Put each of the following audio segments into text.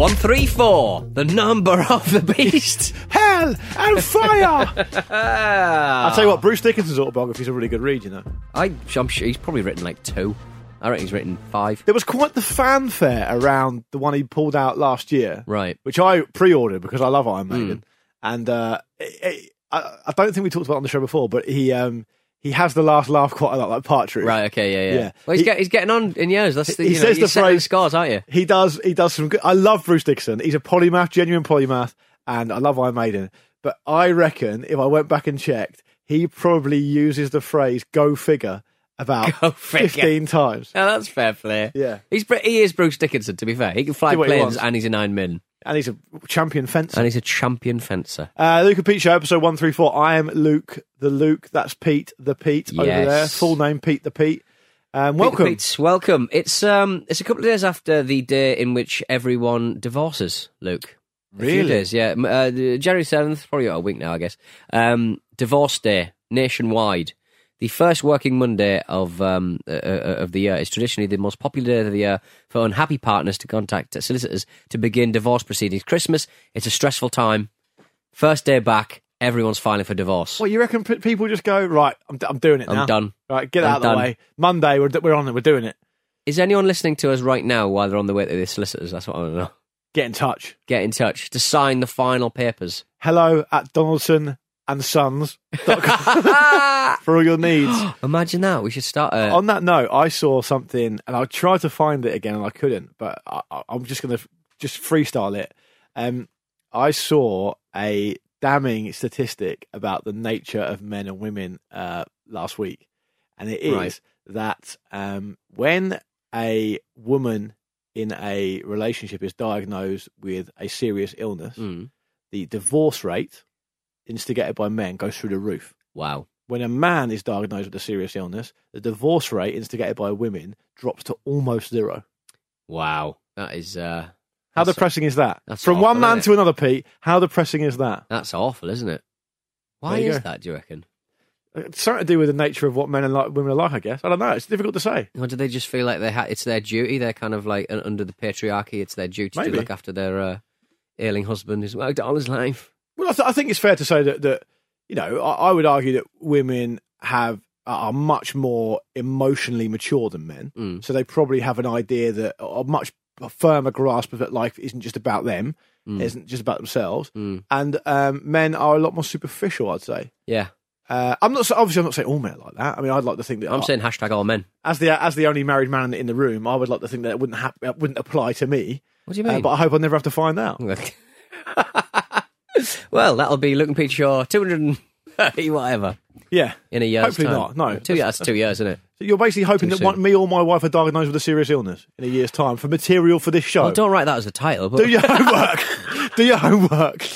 One three four, the number of the beast. Hell and fire! I'll tell you what, Bruce Dickinson's autobiography is a really good read, you know. I, I'm sure he's probably written like two. I reckon he's written five. There was quite the fanfare around the one he pulled out last year, Right. which I pre-ordered because I love Iron Maiden, and uh, it, it, I, I don't think we talked about it on the show before, but he um, he has the last laugh quite a lot, like Partridge. Right. Okay. Yeah. Yeah. Yeah. Well, he's, He- get, he's getting on in years. That's the, He you know, says the phrase- scores, aren't you? He does. He does some good. I love Bruce Dickinson. He's a polymath, genuine polymath, and I love Iron Maiden. But I reckon if I went back and checked, he probably uses the phrase "go figure" about Go figure. fifteen times. Oh, that's fair play. Yeah. He's he is Bruce Dickinson. To be fair, he can fly what he planes and he's a nine min And he's a champion fencer. and he's a champion fencer. Uh, Luke and Pete Show, episode 134. I am Luke, the Luke. That's Pete, the Pete over Yes. there. Full name, Pete, the Pete. Um, welcome. Pete's, welcome. It's um, it's a couple of days after the day in which everyone divorces. Luke, a few Really? days, yeah. M- Uh, January seventh, probably about a week now, I guess. Um, divorce day nationwide. The first working Monday of um, uh, uh, of the year is traditionally the most popular day of the year for unhappy partners to contact solicitors to begin divorce proceedings. Christmas, it's a stressful time. First day back, everyone's filing for divorce. What, you reckon p- people just go, right, I'm, d- I'm doing it I'm now. done. Right, get I'm out of done. the way. Monday, we're, d- we're on it, we're doing it. Is anyone listening to us right now while they're on the way to the solicitors? That's what I want to know. Get in touch. Get in touch to sign the final papers. Hello at Donaldson and Sons for all your needs. Imagine that. We should start a. On that note, I saw something and I tried to find it again and I couldn't, but I, I, I'm just going to just freestyle it. Um, I saw a damning statistic about the nature of men and women uh, last week, and it is Right. that um, when a woman in a relationship is diagnosed with a serious illness, Mm. the divorce rate instigated by men goes through the roof Wow. when a man is diagnosed with a serious illness, the divorce rate instigated by women drops to almost zero. Wow. That is. Uh, How depressing is that? From awful, one man to another, Pete, how depressing is that? that's awful, isn't it? Why is go. that? Do you reckon? It's something to do with the nature of what men and like, women are like, I guess. I don't know. It's difficult to say. Or do they just feel like they ha- it's their duty? They're kind of like uh, under the patriarchy. It's their duty Maybe. to look after their uh, ailing husband who's worked all his life. Well, I, th- I think it's fair to say that, that you know, I, I would argue that women have are much more emotionally mature than men. Mm. So they probably have an idea that a much firmer grasp of that life isn't just about them, Mm. it isn't just about themselves. Mm. And um, men are a lot more superficial, I'd say. Yeah. Uh, I'm not obviously I'm not saying all men are like that. I mean, I'd like to think that I'm I- saying hashtag all men. as the as the only married man in the room, I would like to think that it wouldn't hap- wouldn't apply to me. What do you Uh, mean? but I hope I never have to find out. well, that'll be looking Pete Show 230 whatever Yeah, in a year's Hopefully time. not, no. Two years. That's two years, isn't it? so you're basically hoping Too that one, me or my wife are diagnosed with a serious illness in a year's time for material for this show. Well, don't write that as a title. But Do your homework. Do your homework.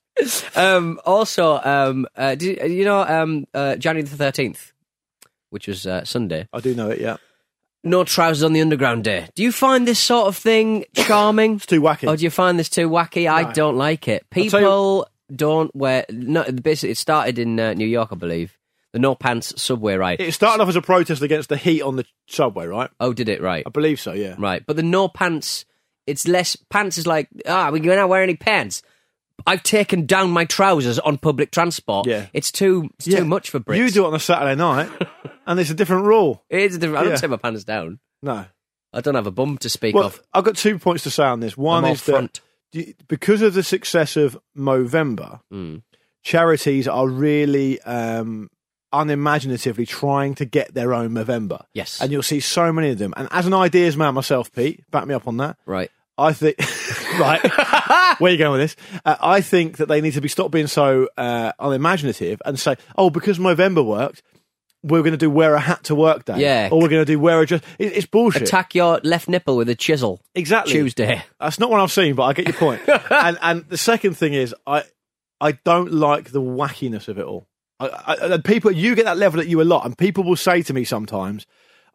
um, also, um, uh, did, you know, um, uh, January the thirteenth, which was uh, Sunday. I do know it. Yeah, No trousers on the underground day. Do you find this sort of thing charming, it's too wacky. or do you find this too wacky? I No. don't like it. People don't wear. No, basically, it started in uh, New York, I believe. The no pants subway ride. it started off as a protest against the heat on the subway, right? oh, did it right? I believe so. Yeah. Right, but the no pants. It's less pants is like ah, we're not wear any pants. I've taken down my trousers on public transport. Yeah. it's too it's Yeah. too much for Brits. You do it on a Saturday night. and it's a different rule. It is a different. I don't Yeah. take my pants down. No. I don't have a bum to speak Well, of. I've got two points to say on this. One I'm all is that front. do- because of the success of Movember, Mm. charities are really um, unimaginatively trying to get their own Movember. Yes. And you'll see so many of them. And as an ideas man myself, Pete, back me up on that. Right. I think, right, where are you going with this? Uh, I think that they need to be stopped being so uh, unimaginative and say, oh, because Movember worked, we're going to do wear a hat to work day. Yeah. Or we're going to do wear a dress. It, it's bullshit. Attack your left nipple with a chisel. exactly. Tuesday. That's not what I've seen, but I get your point. and and the second thing is, I I don't like the wackiness of it all. I, I, and people, you get that level at you a lot, and people will say to me sometimes,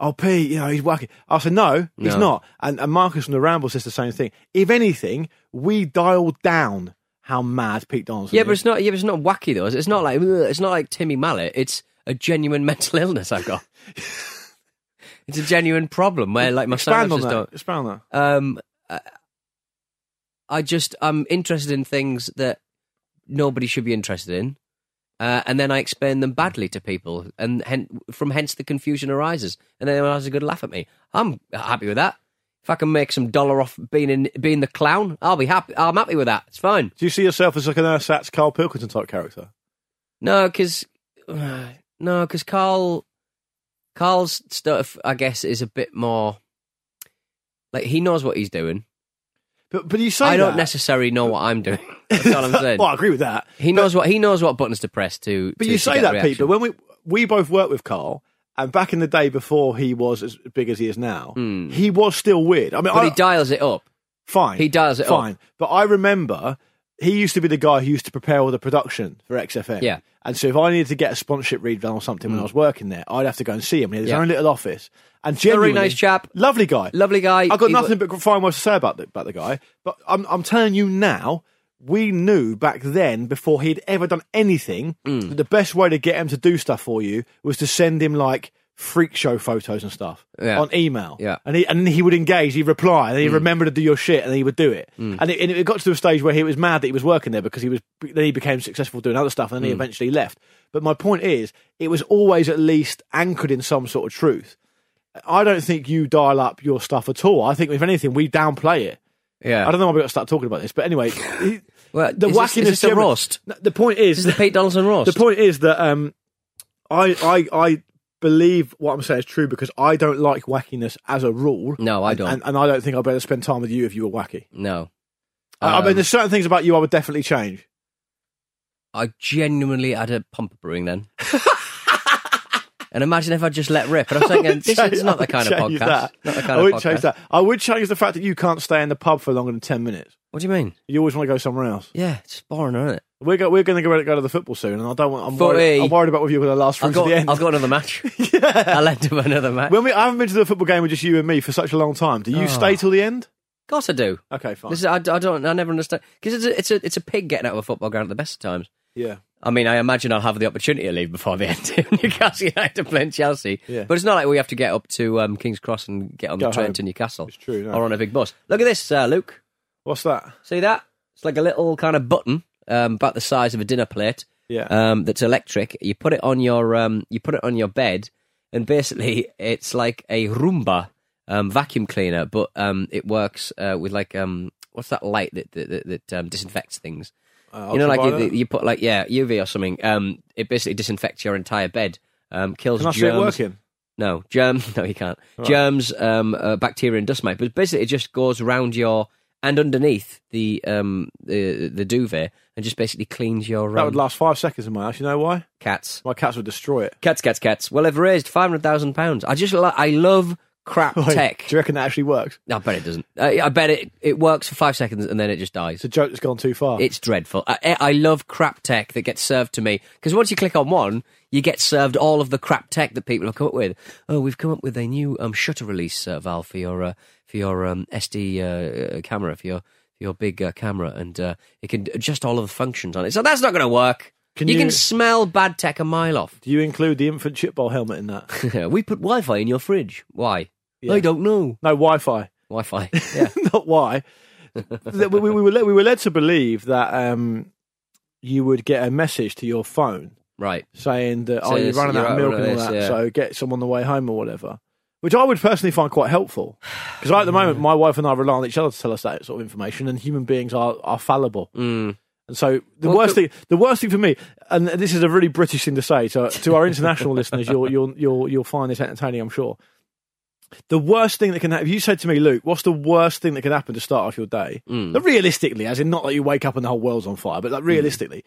"Oh, Pete, you know he's wacky." I say, "No, he's No. not." And, and Marcus from the Ramble says the same thing. If anything, we dialed down how mad Pete Donaldson. Yeah, but it's not. Yeah, but it's not wacky though. It's not like. It's not like Timmy Mallett. It's a genuine mental illness I've got. it's a genuine problem where, like, my expand on that. don't. Expand on that. Um, I- I just I'm interested in things that nobody should be interested in, uh, and then I explain them badly to people, and hen- from hence the confusion arises, and then everyone has a good laugh at me. I'm happy with that. If I can make some dollar off being in being the clown, I'll be happy. I'm happy with that. It's fine. Do you see yourself as like an ersatz Carl Pilkington type character? No, because no, because Carl, Carl's stuff, I guess, is a bit more like he knows what he's doing. But but you say I don't that- necessarily know what I'm doing. That's all I'm saying. well, I agree with that. he knows what he knows what buttons to press to. But to- you say that, reaction. Pete. But when we we both worked with Carl, and back in the day before he was as big as he is now, hmm. he was still weird. I mean. But I, he dials it up. fine. he dials it up. fine. But I remember he used to be the guy who used to prepare all the production for XFM. Yeah. And so if I needed to get a sponsorship read done or something when I was working there, I'd have to go and see him. He had his Yeah. own little office. And Very genuinely, nice chap. lovely guy, Lovely guy. I've got He- nothing but fine words to say about the, about the guy, but I'm, I'm telling you now, we knew back then, before he'd ever done anything, Mm. that the best way to get him to do stuff for you was to send him like freak show photos and stuff Yeah. on email. Yeah. Mm. And he, and he would engage, he'd reply, and he'd remember to do your shit, and he would do it. And, it, and it got to a stage where he was mad that he was working there because he was, then he became successful doing other stuff, and Mm. then he eventually left. But my point is, it was always at least anchored in some sort of truth. I don't think you dial up your stuff at all. I think, if anything, we downplay it. yeah. I don't know why we got to start talking about this, but anyway, Well, the is this- wackiness. is this generally- roast? The point is, is the Pete Donaldson roast. the point is that um, I, I, I believe what I'm saying is true because I don't like wackiness as a rule. No, I don't. and, and I don't think I'd better spend time with you if you were wacky. no. I- I Um, mean, there's certain things about you I would definitely change. I genuinely had a pump brewing then. and imagine if I just let rip. And I'm thinking, this is not the kind of podcast. Not the kind I of would podcast. change that. I would change the fact that you can't stay in the pub for longer than ten minutes. What do you mean? You always want to go somewhere else. Yeah, it's boring, isn't it? We're go, we're going to go, to the football soon, and I don't want. I'm worried, I'm worried about whether you're going to last through I've to the end. I've got another match. yeah. I'll end up another match. When we, I haven't been to the football game with just you and me for such a long time. Do you Oh. stay till the end? of course I do. Okay, fine. This is, I, I don't. I never understand because it's a, it's a it's a pig getting out of a football ground at the best of times. yeah. I mean, I imagine I'll have the opportunity to leave before the end. Newcastle United playing Chelsea, Yeah. but it's not like we have to get up to um, King's Cross and get on Go the train home. to Newcastle. It's true, no. Or on a big bus. Look at this, uh, Luke. What's that? See that? It's like a little kind of button, um, about the size of a dinner plate. Yeah. Um, that's electric. You put it on your um, you put it on your bed, and basically it's like a Roomba um, vacuum cleaner, but um, it works uh, with like um, what's that light that that, that, that um, disinfects things. Uh, you know, like you, you put like yeah UV or something. Um, it basically disinfects your entire bed. Um, kills Can I see germs. it working? No, germs. No, you can't. Germs, um, uh, bacteria, and dust mite. But basically, it just goes around your and underneath the um the the duvet and just basically cleans your room. That um, would last five seconds in my house. You know why? cats. My cats would destroy it. Cats, cats, cats. Well, they've raised five hundred thousand pounds. I just lo- I love crap Wait, tech. Do you reckon that actually works? I bet it doesn't. Uh, I bet it it works for five seconds and then it just dies. It's a joke that's gone too far. It's dreadful. I, I love crap tech that gets served to me because once you click on one, you get served all of the crap tech that people have come up with. Oh, we've come up with a new um, shutter release uh, valve for your uh, for your um, SD uh, uh, camera for your your big uh, camera, and uh, it can adjust all of the functions on it. So that's not going to work. Can you, you- can smell bad tech a mile off. Do you include the infant chip bowl helmet in that? we put Wi-Fi in your fridge. Why? Yeah. I don't know. no, Wi-Fi. Wi-Fi. Yeah. Not why. That we, we, were led, we were led to believe that um, you would get a message to your phone Right. saying that, oh, you're running out of milk and all that, yeah. so get some on the way home or whatever. Which I would personally find quite helpful. Because at the moment, my wife and I rely on each other to tell us that sort of information, and human beings are, are fallible. Mm. And so the Well, worst the- thing, the worst thing for me, and this is a really British thing to say, so to our international listeners, you'll you'll you'll you'll find this entertaining, I'm sure. The worst thing that can happen, if you said to me, Luke, what's the worst thing that can happen to start off your day? Mm. Not realistically, as in not that you wake up and the whole world's on fire, but like realistically,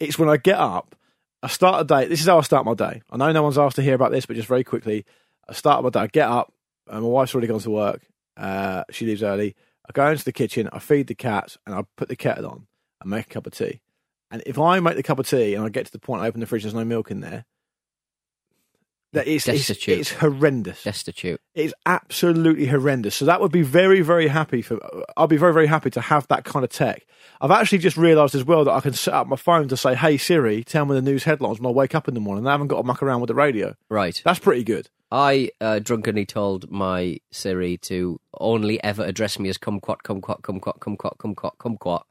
it's when I get up, I start a day. This is how I start my day. I know no one's asked to hear about this, but just very quickly, I start my day. I get up, and my wife's already gone to work. Uh, she leaves early. I go into the kitchen, I feed the cats, and I put the kettle on. I make a cup of tea. And if I make the cup of tea and I get to the point, I open the fridge, there's no milk in there. That is, it's, it's horrendous. Destitute. It's absolutely horrendous. So that would be very, very happy for. I'll be very, very happy to have that kind of tech. I've actually just realised as well that I can set up my phone to say, "Hey Siri, tell me the news headlines when I wake up in the morning." And I haven't got to muck around with the radio. Right. That's pretty good. I uh, drunkenly told my Siri to only ever address me as kumquat, kumquat, kumquat, kumquat, kumquat, kumquat.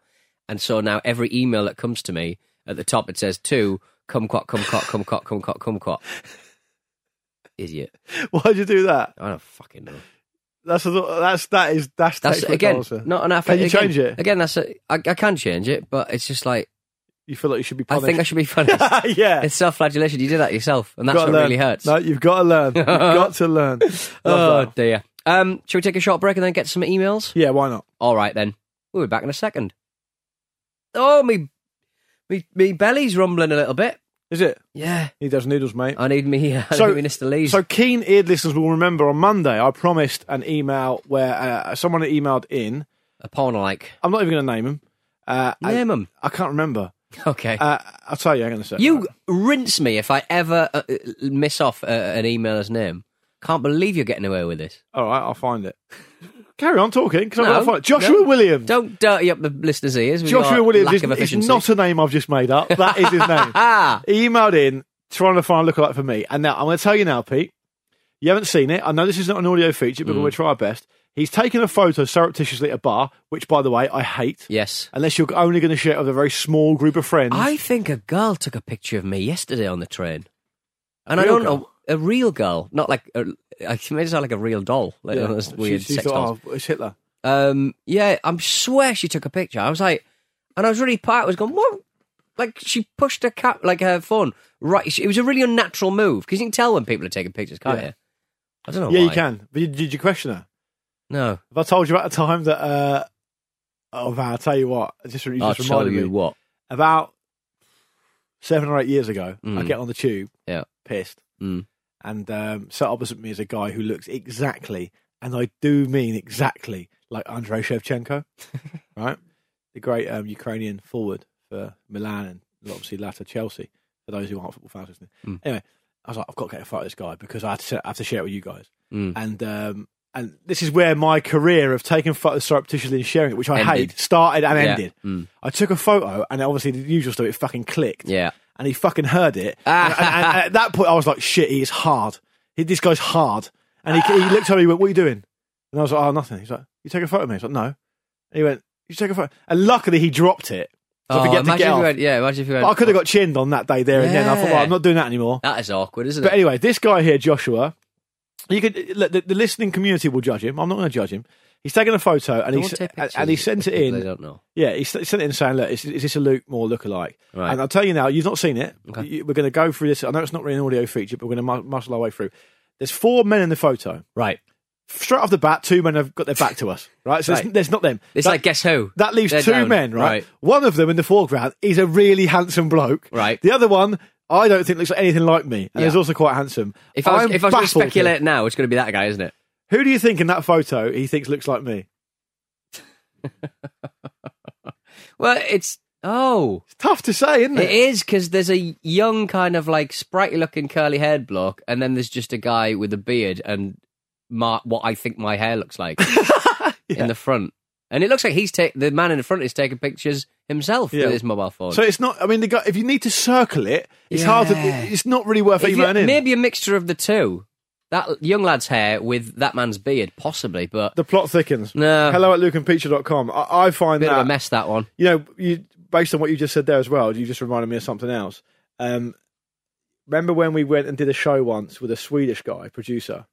And so now every email that comes to me, at the top it says to kumquat, kumquat, kumquat, kumquat, kumquat. Idiot. Why'd you do that? I don't fucking know. That's that's that is that's That's again answer. not enough. Can you again, change it? Again, that's a, I, I can change it, but it's just like You feel like you should be I think I should be punished. yeah. it's self-flagellation. You did that yourself, and that's what learn. really hurts. No, you've got to learn. You've got to learn. Oh that. dear. Um, should we take a short break and then get some emails? Yeah, why not? All right then. We'll be back in a second. Oh, me, me, me belly's rumbling a little bit. Is it? Yeah, He does noodles, mate. I need me. I So- need me Mr. Lee's. So keen eared listeners will remember on Monday I promised an email where uh, someone had emailed in. a porno like. I'm not even going to name him. Uh, I, Name 'em. I can't remember. Okay. Uh, I'll tell you. Hang on a second. you rinse me if I ever uh, uh, miss off uh, an emailer's name. Can't believe you're getting away with this. All right, I'll find it. Carry on talking because No, to find it. Joshua no. Williams. Don't dirty up the listeners' ears. Joshua Williams is, is not a name I've just made up. That is his name. Ah, emailed in trying to find a lookalike for me. And now I'm going to tell you now, Pete. You haven't seen it. I know this is not an audio feature, Mm. but we'll try our best. He's taken a photo surreptitiously at a bar, which, by the way, I hate. yes. Unless you're only going to share it with a very small group of friends. I think a girl took a picture of me yesterday on the train, and I don't girl? know a real girl, not like a, I made it sound like a real doll, like Yeah. one of those weird she sex thought, dolls. oh, it's Hitler. Um, yeah, I'm swear she took a picture. I was like, and I was really part. I was going, what? Like she pushed her cap, like her phone right. It was a really unnatural move because you can tell when people are taking pictures, can't Yeah. you? I don't know. yeah, why. you can. But did you question her? No, Have I told you about the time that? Uh, oh man, I'll tell you what. it Just, I'll just tell reminded you me. what. About seven or eight years ago, I Mm. get on the tube, Yeah. pissed, Mm. and um, sat opposite me is a guy who looks exactly, and I do mean exactly like Andrei Shevchenko, right? The great um, Ukrainian forward for Milan and obviously latter Chelsea. For those who aren't football fans listening, Mm. anyway, I was like, I've got to get a photo of this guy because I have to, I have to share it with you guys. Mm. and um, and this is where my career of taking photos surreptitiously and sharing it, which I Ended. hate, started and Yeah. ended. Mm. I took a photo, and obviously the usual stuff, it fucking clicked, Yeah. and he fucking heard it. and, and- and at that point, I was like, shit, he is hard. He, this guy's hard. And he, he looked at me, he went, what are you doing? And I was like, oh, nothing. He's like, you take a photo of me? Was like, no. And he went, you take a photo. And luckily, he dropped it. So I Oh, could get to imagine get if you yeah, imagine if you. I could have got chinned on that day there and then. I thought, well, I'm not doing that anymore. That is awkward, isn't it? But anyway, this guy here, Joshua, you could look, the, the listening community will judge him. I'm not going to judge him. He's taken a photo and Don't he take and, and he sent it in. They don't know. Yeah, he s- sent it in saying, "Look, is, is this a Luke Moore lookalike?" Right. And I'll tell you now, you've not seen it. Okay. You- we're going to go through this. I know it's not really an audio feature, but we're going to mu- muscle our way through. There's four men in the photo. Right. Straight off the bat, two men have got their back to us. Right, so Right. There's, not them. It's That- like guess who? that leaves They're two down. men? Right. One of them in the foreground is a really handsome bloke. Right. The other one, I don't think looks like anything like me, and Yeah. is also quite handsome. If I was, I'm if I was going to baffled here. speculate now, it's going to be that guy, isn't it? who do you think in that photo he thinks looks like me? Well, it's oh, It's tough to say, isn't it it? is because there's a young kind of like sprightly looking curly haired bloke, and then there's just a guy with a beard and my, what I think my hair looks like in the front, and it looks like he's ta- the man in the front is taking pictures himself Yeah. with his mobile phone. So it's not. I mean, the guy, if you need to circle it, it's hard to. It's not really worth If you- in. maybe a mixture of the two. That young lad's hair with that man's beard, possibly, but The plot thickens. No. Hello at lukeandpeteshow.com. I, I find bit that of a mess that one. you know, you based on what you just said there as well. You just reminded me of something else. Um, remember when we went and did a show once with a Swedish guy producer,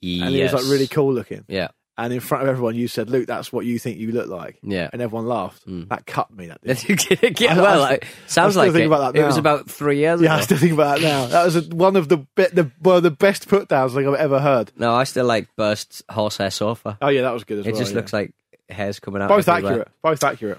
Yeah and he was like really cool looking, Yeah, and in front of everyone, you said, "Luke, that's what you think you look like," yeah. and everyone laughed. Mm. That cut me. That did. yeah, well, like, sounds like it. about that It was about three years Yeah, I still think about it now. That was a, one of the be- the one of the best put downs like I've ever heard. No, I still like burst horsehair sofa. Oh yeah, that was good as it well. just yeah. looks like hair's coming out. both everywhere. accurate. Both accurate.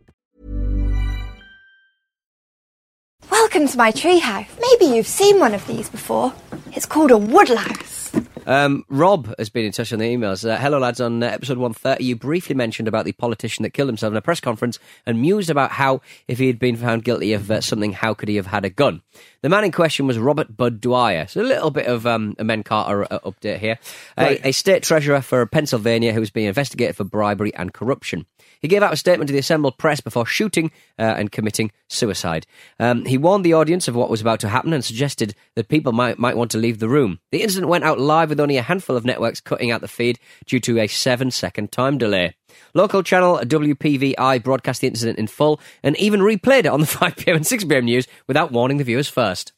Welcome to my treehouse. Maybe you've seen one of these before. It's called a woodlouse. Um, Rob has been in touch on the emails. Uh, Hello, lads. On uh, episode 130, you briefly mentioned about the politician that killed himself in a press conference and mused about how, if he had been found guilty of uh, something, how could he have had a gun? The man in question was Robert Budd Dwyer. So a little bit of um, a Men Carter uh, update here. Right. A, a state treasurer for Pennsylvania who was being investigated for bribery and corruption. He gave out a statement to the assembled press before shooting uh, and committing suicide. Um, he warned the audience of what was about to happen and suggested that people might, might want to leave the room. The incident went out live with only a handful of networks cutting out the feed due to a seven second time delay. Local channel WPVI broadcast the incident in full and even replayed it on the 5pm and 6pm news without warning the viewers first.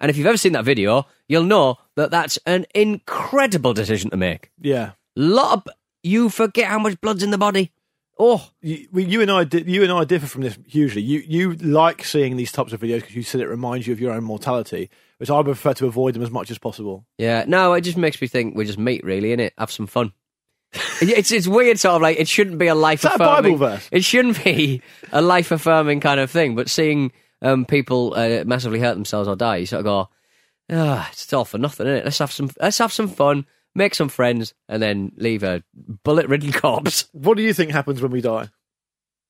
And if you've ever seen that video, you'll know that that's an incredible decision to make. Yeah. Lot of, you forget how much blood's in the body. Oh, You, we- you and I, di- you and I differ from this hugely. You you like seeing these types of videos because you said it reminds you of your own mortality, which I prefer to avoid them as much as possible. yeah. No, it just makes me think we're just meat, really, innit? Have some fun. It's it's weird, sort of like it shouldn't be a life that a affirming. Bible verse? It shouldn't be a life affirming kind of thing. But seeing um, people uh, massively hurt themselves or die, you sort of go, ah, it's all for nothing, isn't it? Let's have some let's have some fun, make some friends, and then leave a bullet ridden corpse. What do you think happens when we die?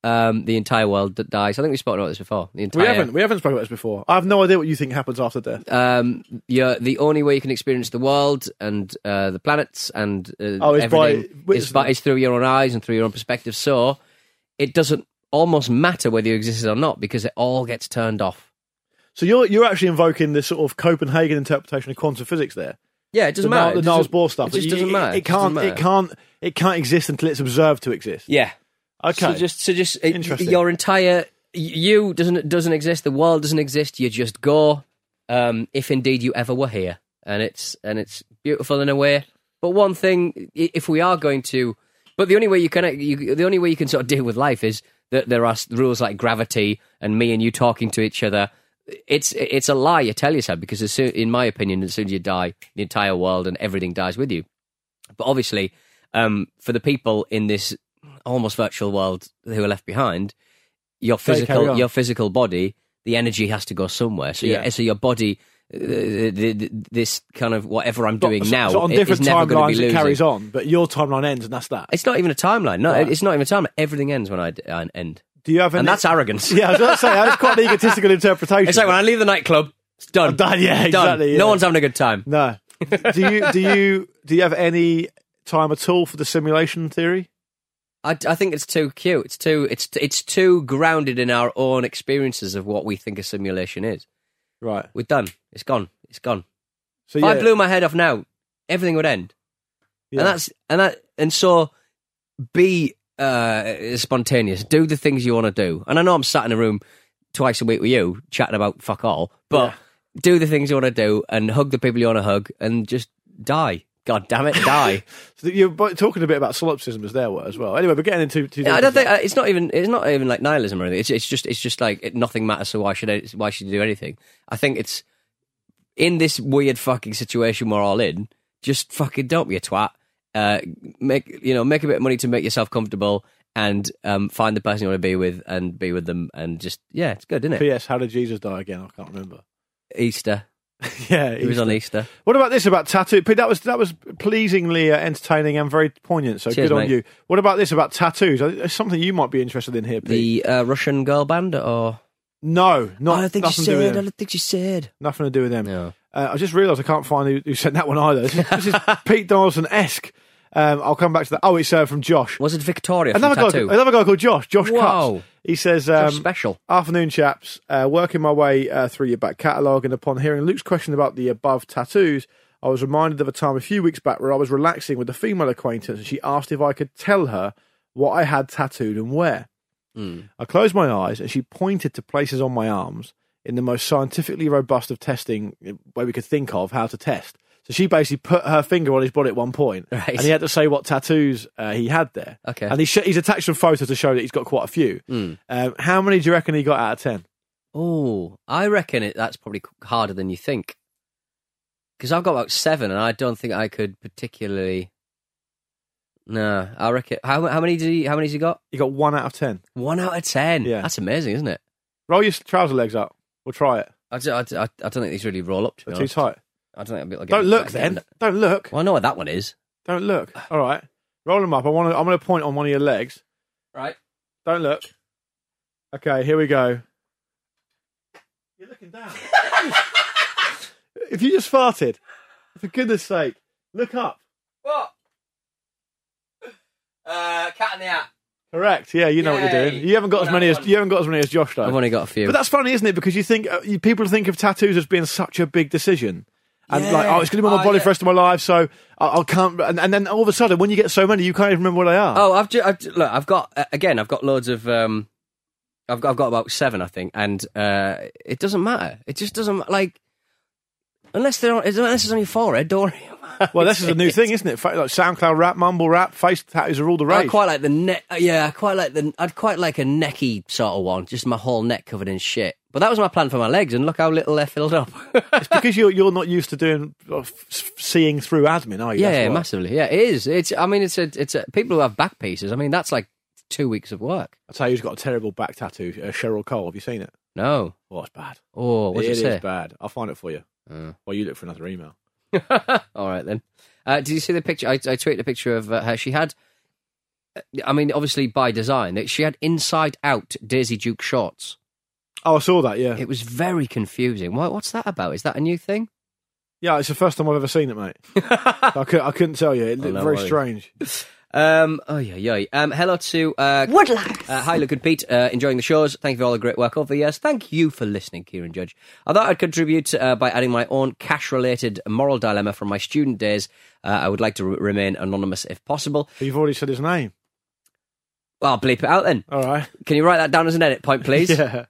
Um, the entire world that dies. I think we've spoken about this before. The entire We haven't. We haven't spoken about this before. I have no idea what you think happens after death. um, you're the only way you can experience the world and uh, the planets and uh, Oh, it's by everything is, by, is through your own eyes and through your own perspective. So it doesn't almost matter whether you existed or not because it all gets turned off. So you're you're actually invoking this sort of Copenhagen interpretation of quantum physics there. Yeah, it doesn't the, matter. The doesn't- Bohr stuff. It just doesn't matter. It, can't. It can't. It can't exist until it's observed to exist. Yeah. Okay. So just, so just it- your entire you doesn't doesn't exist. The world doesn't exist. You just go. Um, if indeed you ever were here, and it's and it's beautiful in a way. But one thing, if we are going to, but the only way you can, you, the only way you can sort of deal with life is that there are rules like gravity and me and you talking to each other. It's it's a lie you tell yourself because as soon, in my opinion, as soon as you die, the entire world and everything dies with you. But obviously, um, for the people in this almost virtual world who are left behind, your physical your physical body, the energy has to go somewhere. So Yeah. yeah. so your body, uh, this kind of whatever I'm doing so, now, so on different is never going timelines it carries on, but your timeline ends, and that's that. It's not even a timeline. No, Right. it's not even a timeline. Everything ends when I, d- I end, Do you have any? and that's arrogance. yeah, I was going to say that's quite an egotistical interpretation. It's like when I leave the nightclub, it's done. I'm done, yeah, Done. exactly, yeah. No one's having a good time. No. do you do you do you have any time at all for the simulation theory? I, I think it's too cute. It's too it's it's too grounded in our own experiences of what we think a simulation is. Right. We're done. It's gone. It's gone. So If yeah, I blew my head off now, everything would end. yeah. And that's and that and so be uh, spontaneous. Do the things you want to do. And I know I'm sat in a room twice a week with you, chatting about fuck all. But do the things you want to do and hug the people you want to hug and just die. God damn it, die. So you're talking a bit about solipsism as there as well. Anyway, we're getting into. to Yeah, I don't think uh, it's not even it's not even like nihilism or anything. It's it's just it's just like it, nothing matters. So why should I, why should you do anything? I think it's in this weird fucking situation we're all in. Just fucking don't be a twat. Uh, make you know make a bit of money to make yourself comfortable and um, find the person you want to be with and be with them and just yeah, it's good, isn't it? P.S. How did Jesus die again? I can't remember. Easter. yeah, It was on Easter. What about this about tattoo? Pete, That was that was pleasingly uh, entertaining and very poignant. So Cheers, good on mate. you. What about this about tattoos? Uh, It's something you might be interested in here, Pete. The uh, Russian girl band or no, not I don't think she said. I don't think she said. Nothing to do with them. No. Uh, I just realised I can't find who, who sent that one either. This is, this is Pete Donaldson esque. Um, I'll come back to that. Oh, it's uh, from Josh. Was it Victoria Another guy, Tattoo? another guy called Josh. Josh Whoa. He says, um, special. Afternoon, chaps. Uh, working my way uh, through your back catalogue, and upon hearing Luke's question about the above tattoos, I was reminded of a time a few weeks back where I was relaxing with a female acquaintance, and she asked if I could tell her what I had tattooed and where. I closed my eyes, and she pointed to places on my arms in the most scientifically robust of testing uh, way we could think of how to test. So she basically put her finger on his body at one point, Right. and he had to say what tattoos uh, he had there. Okay. and he sh- he's attached some photos to show that he's got quite a few. Mm. Um, how many do you reckon he got out of ten? Oh, I reckon it. That's probably harder than you think. Because I've got about seven, and I don't think I could particularly. No, I reckon. How how many did he? How many has he got? You got one out of ten. One out of ten. Yeah. that's amazing, isn't it? Roll your trouser legs up. We'll try it. I, d- I, d- I- I don't think these really roll up. To be They're too honest. tight. I don't think I'd be able to Don't look get then. Don't look. Well, I know what that one is. Don't look. All right. Roll them up. I want to. I'm going to point on one of your legs. Right. Don't look. Okay. Here we go. You're looking down. if you just farted, for goodness sake, look up. What? Uh, cat in the hat. Correct. Yeah, you know what you're Yay. doing. You haven't got as many as you haven't got as many as Josh though. I've only got a few. But that's funny, isn't it? Because you think uh, you, people think of tattoos as being such a big decision, and Yeah. like, oh, it's going to be on my Oh, body yeah. for the rest of my life, so I, I can't. And, and then all of a sudden, when you get so many, you can't even remember what they are. Oh, I've, ju- I've ju- look. I've got uh, again. I've got loads of. Um, I've got, I've got about seven, I think, and uh, it doesn't matter. It just doesn't like unless they're on, unless it's on your forehead. Don't worry. well, this is a new it. thing, isn't it? Like SoundCloud rap, mumble rap, face tattoos are all the rage. I quite like the neck. Yeah, I quite like the. I'd quite like a necky sort of one, just my whole neck covered in shit. But that was my plan for my legs, and look how little they're filled up. It's because you're you're not used to doing uh, f- seeing through admin, are you? yeah, why. massively. Yeah, it is. It's. I mean, it's a. It's a, people who have back pieces. I mean, that's like two weeks of work. I'll tell you who's got a terrible back tattoo. Uh, Cheryl Cole. Have you seen it? No. Oh, it's bad. Oh, what's it, it say? is bad. I'll find it for you. While you look for another email. All right then. Uh, did you see the picture? I, I tweeted a picture of uh, her. She had, uh, I mean, obviously by design, she had inside out Daisy Duke shorts. Oh, I saw that. Yeah, It was very confusing. What, what's that about? Is that a new thing? yeah. It's the first time I've ever seen it, mate. I, could, I couldn't tell you. It looked no very worries. strange. Um, oh yeah, yeah. Um, hello to uh, Woodlouse. Uh, hi, Luke and Pete. Uh, enjoying the shows. Thank you for all the great work over the years. Thank you for listening, Kieran Judge. I thought I'd contribute uh, by adding my own cash related moral dilemma from my student days. Uh, I would like to re- remain anonymous if possible. But you've already said his name. Well, I'll bleep it out then. All right. Can you write that down as an edit point, please? Yeah.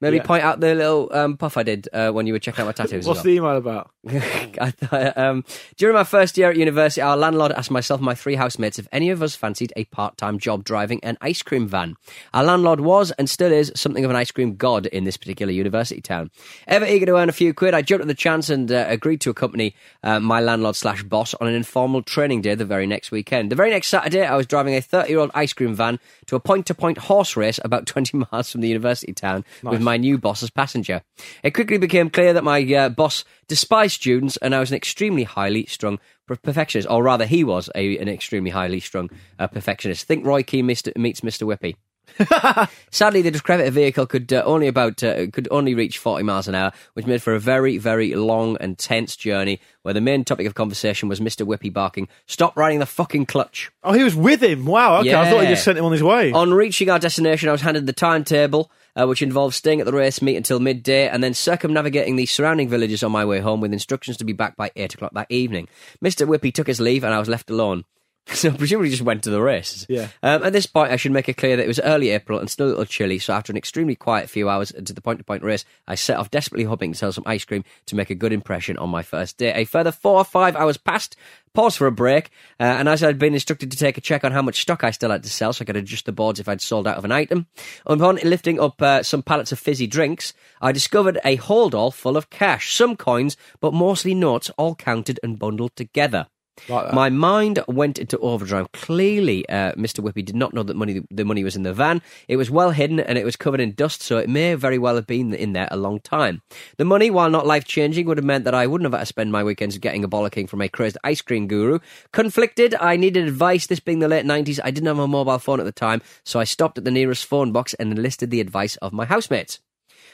Maybe Yeah. point out the little um, puff I did uh, when you were checking out my tattoos. as What's well. the email about? Thought, um, during my first year at university, our landlord asked myself and my three housemates if any of us fancied a part time job driving an ice cream van. Our landlord was and still is something of an ice cream god in this particular university town. Ever eager to earn a few quid, I jumped at the chance and uh, agreed to accompany uh, my landlord slash boss on an informal training day the very next weekend. The very next Saturday, I was driving a 30 year old ice cream van to a point to point horse race about 20 miles from the university town with my new boss as passenger. It quickly became clear that my uh, boss despised students and I was an extremely highly strung perfectionist, or rather, he was a, an extremely highly strung uh, perfectionist. Think Roy Keane Mr. meets Mr. Whippy. Sadly, the decrepit vehicle could uh, only about uh, could only reach forty miles an hour, which made for a very, very long and tense journey. Where the main topic of conversation was Mister Whippy barking, "Stop riding the fucking clutch." Oh, he was with him. Wow. Okay. I thought he just sent him on his way. On reaching our destination, I was handed the timetable, uh, which involved staying at the race meet until midday and then circumnavigating the surrounding villages on my way home with instructions to be back by 8 o'clock that evening. Mr. Whippy took his leave and I was left alone. So presumably just went to the races. Yeah. Um, at this point, I should make it clear that it was early April and still a little chilly. So after an extremely quiet few hours into the point-to-point race, I set off desperately hoping to sell some ice cream to make a good impression on my first day. A further four or five hours passed. Pause for a break, uh, and as I'd been instructed to take a check on how much stock I still had to sell, so I could adjust the boards if I'd sold out of an item. Upon lifting up uh, some pallets of fizzy drinks, I discovered a holdall full of cash, some coins, but mostly notes, all counted and bundled together. Like. My mind went into overdrive. Clearly, uh, Mr. Whippy did not know that money the money was in the van. It was well hidden and it was covered in dust, so it may very well have been in there a long time. The money, while not life changing, would have meant that I wouldn't have had to spend my weekends getting a bollocking from a crazed ice cream guru. Conflicted, I needed advice. This being the late nineties, I didn't have a mobile phone at the time, so I stopped at the nearest phone box and enlisted the advice of my housemates.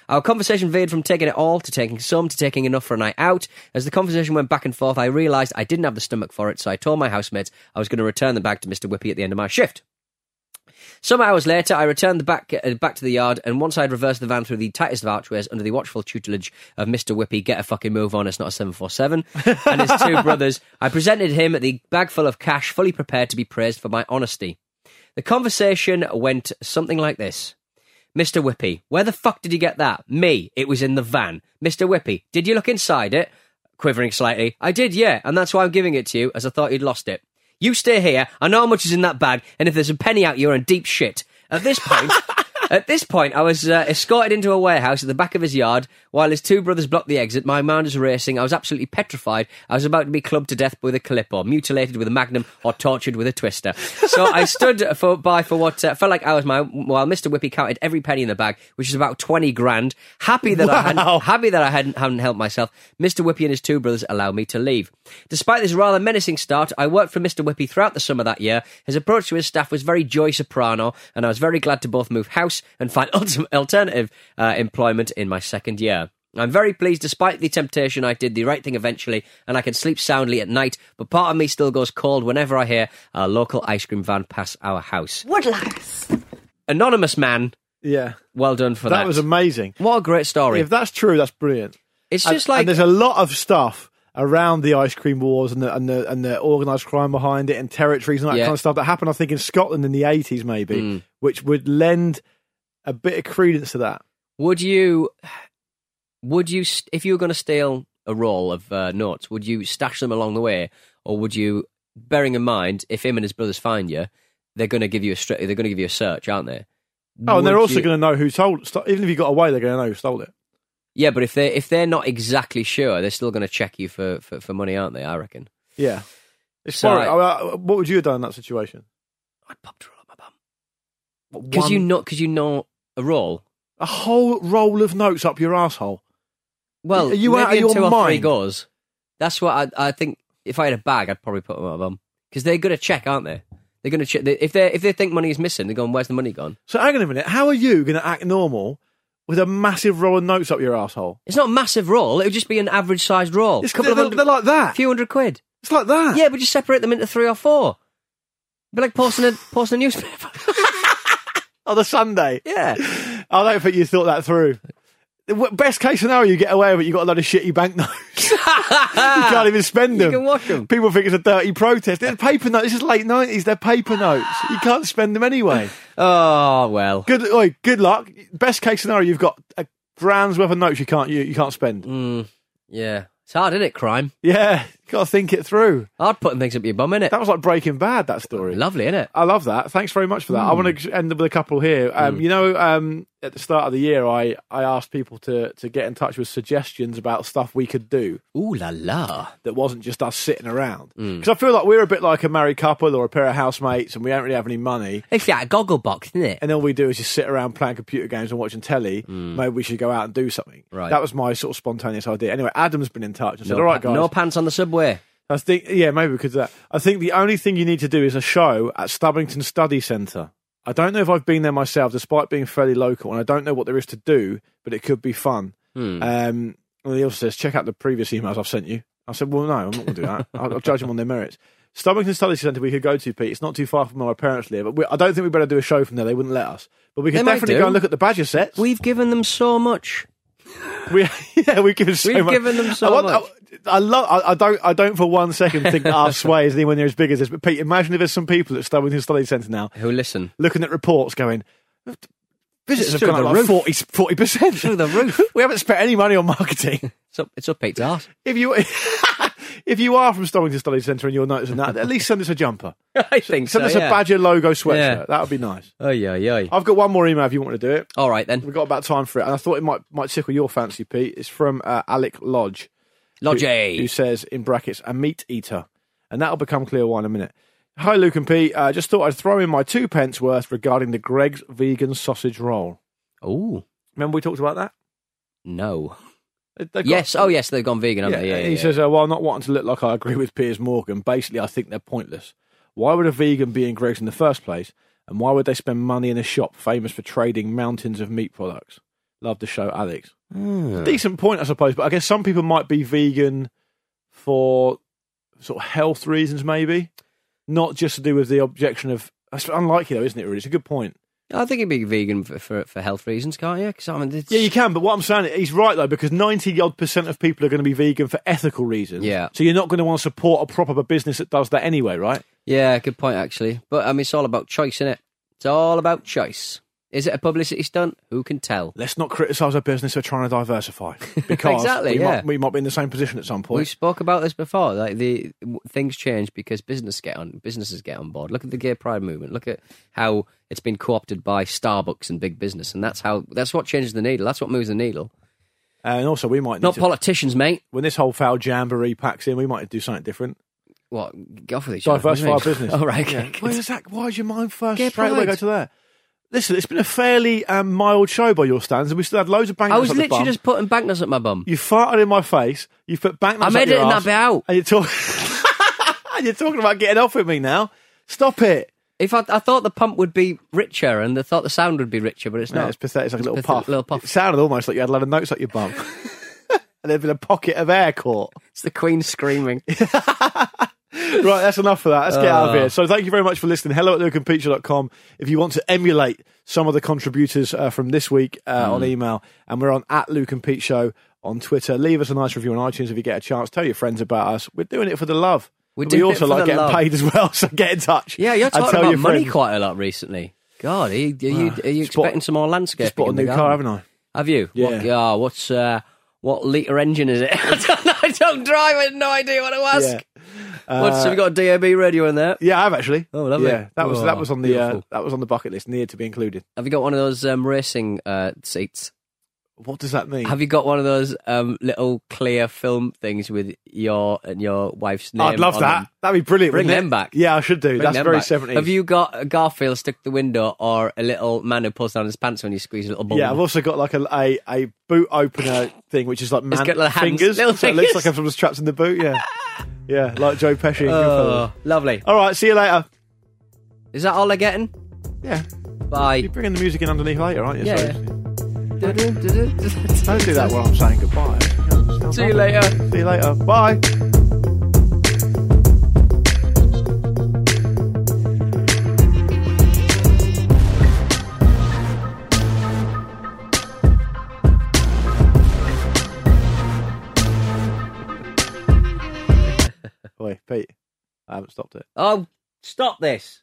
Our conversation veered from taking it all to taking some to taking enough for a night out. As the conversation went back and forth, I realised I didn't have the stomach for it, so I told my housemates I was going to return the bag to Mr. Whippy at the end of my shift. Some hours later, I returned the back uh, back to the yard, and once I'd reversed the van through the tightest of archways under the watchful tutelage of Mr. Whippy, get a fucking move on, it's not a 747, and his two brothers, I presented him the bag full of cash, fully prepared to be praised for my honesty. The conversation went something like this. Mr. Whippy, where the fuck did you get that? Me, it was in the van. Mr. Whippy, did you look inside it? Quivering slightly. I did, yeah, and that's why I'm giving it to you, as I thought you'd lost it. You stay here, I know how much is in that bag, and if there's a penny out, you're in deep shit. At this point, at this point, I was uh, escorted into a warehouse at the back of his yard while his two brothers blocked the exit. My mind was racing. I was absolutely petrified. I was about to be clubbed to death with a calippo, mutilated with a magnum, or tortured with a twister. So I stood for, by for what uh, felt like hours my, while Mr. Whippy counted every penny in the bag, which is about 20 grand. Happy that, I, hadn't, happy that I hadn't, hadn't helped myself, Mr. Whippy and his two brothers allowed me to leave. Despite this rather menacing start, I worked for Mr. Whippy throughout the summer that year. His approach to his staff was very Tony Soprano, and I was very glad to both move house and find alternative uh, employment in my second year. I'm very pleased, despite the temptation, I did the right thing eventually, and I can sleep soundly at night. But part of me still goes cold whenever I hear a local ice cream van pass our house. Woodlouse. Anonymous man, Yeah, well done for that. that was amazing. what a great story. If that's true, that's brilliant. it's And- just like and there's a lot of stuff around the ice cream wars and the and the and the organised crime behind it and territories and that Yeah. kind of stuff that happened. I think in Scotland in the eighties, maybe, Mm. which would lend a bit of credence to that. Would you, would you, if you were going to steal a roll of uh, notes, would you stash them along the way, or would you, bearing in mind, if him and his brothers find you, they're going to give you a straight, they're going to give you a search, aren't they? Oh, and they're Would also you- going to know who sold. st- Even if you got away, they're going to know who stole it. yeah, but if they if they're not exactly sure, they're still going to check you for, for, for money, aren't they? I reckon. Yeah. It's So. I- Uh, what would you have done in that situation? I'd popped a roll up my bum because you know because you know a roll. a whole roll of notes up your asshole. Well, Are you maybe out of in your two or three mind? goes. That's what I I think. If I had a bag, I'd probably put them on my bum because they're going to check, aren't they? They're going to check they, if they if they think money is missing. They're going, "Where's the money gone?" So hang on a minute. How are you going to act normal with a massive roll of notes up your asshole? It's not a massive roll. It would just be an average sized roll. It's, a couple they're, they're like that. A few hundred quid. It's like that. Yeah, but just separate them into three or four. Be like posting a posting a newspaper. On the Sunday. yeah. I don't think you thought that through. The Best case scenario, you get away with it. You got a load of shitty banknotes. you can't even spend them. You can wash them. People think it's a dirty protest. They're paper notes. This is late nineties. They're paper notes. You can't spend them anyway. Oh well. Good. Oi, good luck. Best case scenario, you've got a grand's worth of notes you can't you, you can't spend. Mm, yeah. It's hard, isn't it? Crime. Yeah, got to think it through. Hard putting things up your bum, innit? That was like Breaking Bad. That story. Lovely, innit? I love that. Thanks very much for that. I want to end with a couple here. Um, You know, um, at the start of the year, I, I asked people to, to get in touch with suggestions about stuff we could do Ooh la la. that wasn't just us sitting around. Because I feel like we're a bit like a married couple or a pair of housemates and we don't really have any money. It's like a goggle box, isn't it? And all we do is just sit around playing computer games and watching telly. Maybe we should go out and do something. Right. That was my sort of spontaneous idea. Anyway, Adam's been in touch and said, No "All right, guys, No pants on the subway. I think, yeah, maybe we could do that. I think the only thing you need to do is a show at Stubbington Study Centre. I don't know if I've been there myself, despite being fairly local, and I don't know what there is to do, but it could be fun. Hmm. Um, and he also says, check out the previous emails I've sent you. I said, well, no, I'm not going to do that. I'll, I'll judge them on their merits. Stubbington Study Centre we could go to, Pete. It's not too far from where my parents live. But we, I don't think we would better do a show from there. They wouldn't let us. But we They could might definitely go and look at the Badger sets. We've given them so much. We yeah, we've given so We've much. given them so I, want- much. I, I love. I, I don't. I don't for one second think that our sway is anywhere near as big as this. But Pete, imagine if there's some people at Stubbington Study Centre now Who listen? looking at reports, going, visitors have Through gone the up like roof. 40 percent Through the roof. we haven't spent any money on marketing. It's up, it's up Pete's arse. If you if you are from Stubbington Study Centre and you're noticing that, at least send us a jumper. I think Send so. us yeah. a Badger logo sweatshirt. Yeah. That would be nice. Oh yeah, yeah. I've got one more email if you want to do it. All right then. We've got about time for it, and I thought it might might tickle your fancy, Pete. It's from uh, Alec Lodge. Lodge. who, who says in brackets a meat eater, and that'll become clear why in a minute. Hi, Luke and Pete. Uh, just thought I'd throw in my two pence worth regarding the Greggs vegan sausage roll. Oh Remember we talked about that? no. Got- Yes. Oh yes, they've gone vegan, haven't they? Yeah. and he yeah. says, uh, "Well, not wanting to look like I agree with Piers Morgan. Basically, I think they're pointless. Why would a vegan be in Greggs in the first place? And why would they spend money in a shop famous for trading mountains of meat products? Love the show, Alex. Hmm. Decent point, I suppose. But I guess some people might be vegan for sort of health reasons, maybe, not just to do with the objection of. Unlikely, though, isn't it? Really, it's a good point. I think you'd be vegan for, for, for health reasons, can't you? 'Cause, I mean, it's, Yeah, you can, but what I'm saying, he's right though, because 90 odd percent of people are going to be vegan for ethical reasons. Yeah. So you're not going to want to support a proper business that does that anyway, right? yeah, good point actually. But I mean, it's all about choice, isn't it? It's all about choice. Is it a publicity stunt? Who can tell? Let's not criticise a business for trying to diversify because Exactly, we, yeah. might, we might be in the same position at some point. We spoke about this before. Like the things change because business get on businesses get on board. Look at the gay pride movement. Look at how it's been co-opted by Starbucks and big business, and that's how that's what changes the needle. That's what moves the needle. Uh, and also, we might need Not to, politicians, mate. when this whole foul jamboree packs in, we might do something different. What? Go for each other. Diversify our What do business. Oh right. Okay, Why good. is that? Why is your mind first Gay straight away go to there? Listen, it's been a fairly um, mild show by your standards, and we still had loads of banknotes. I was at literally bum. just putting banknotes at my bum. You farted in my face. You put banknotes. I'm editing that bit out. And you're talking. and you're talking about getting off with me now. Stop it. If I, I thought the pump would be richer and I thought the sound would be richer, but it's No, not. it's pathetic. It's like a little puff. little puff. It sounded almost like you had a lot of notes up your bum. and there'd been a pocket of air caught. It's the Queen screaming. Right, that's enough for that. Let's get out of Oh. here. So thank you very much for listening. Hello at lukeandpeteshow.com. If you want to emulate some of the contributors uh, from this week uh, Hmm. on email, and we're on at Luke and Pete Show on Twitter. Leave us a nice review on iTunes if you get a chance. Tell your friends about us. We're doing it for the love. We're we also like getting love. paid as well, so get in touch. Yeah, you're talking about your money friends. quite a lot recently. God, are you, are you, are you expecting some more landscaping? Just bought a new car, haven't I? Have you? Yeah. What, yeah. What's uh, what liter engine is it? I don't. I don't drive. I have no idea what to ask. Yeah. What's, have you got a DAB radio in there? Yeah, I have actually. Oh, lovely. Yeah, that was Oh, that was on the uh, beautiful. that was on the bucket list. near to be included. Have you got one of those um, racing uh, seats? What does that mean? Have you got one of those um, little clear film things with your and your wife's name? I'd love that. them? That'd be brilliant. Bring them it? back. Yeah, I should do. Bring That's very seventies. Have you got a Garfield stuck the window or a little man who pulls down his pants when you squeeze a little bubble? Yeah, I've also got like a a, a boot opener thing, which is like man, got little hands, fingers. little so it looks fingers. like someone's trapped in the boot. Yeah, yeah, like Joe Pesci. Oh, lovely. All right, see you later. Is that all they're getting? Yeah, Bye. you're bringing the music in underneath later, aren't you? Yeah, So- yeah. Don't do that while I'm saying goodbye. See you later. See you later. Bye. Wait, Pete. I haven't stopped it. Oh, stop this.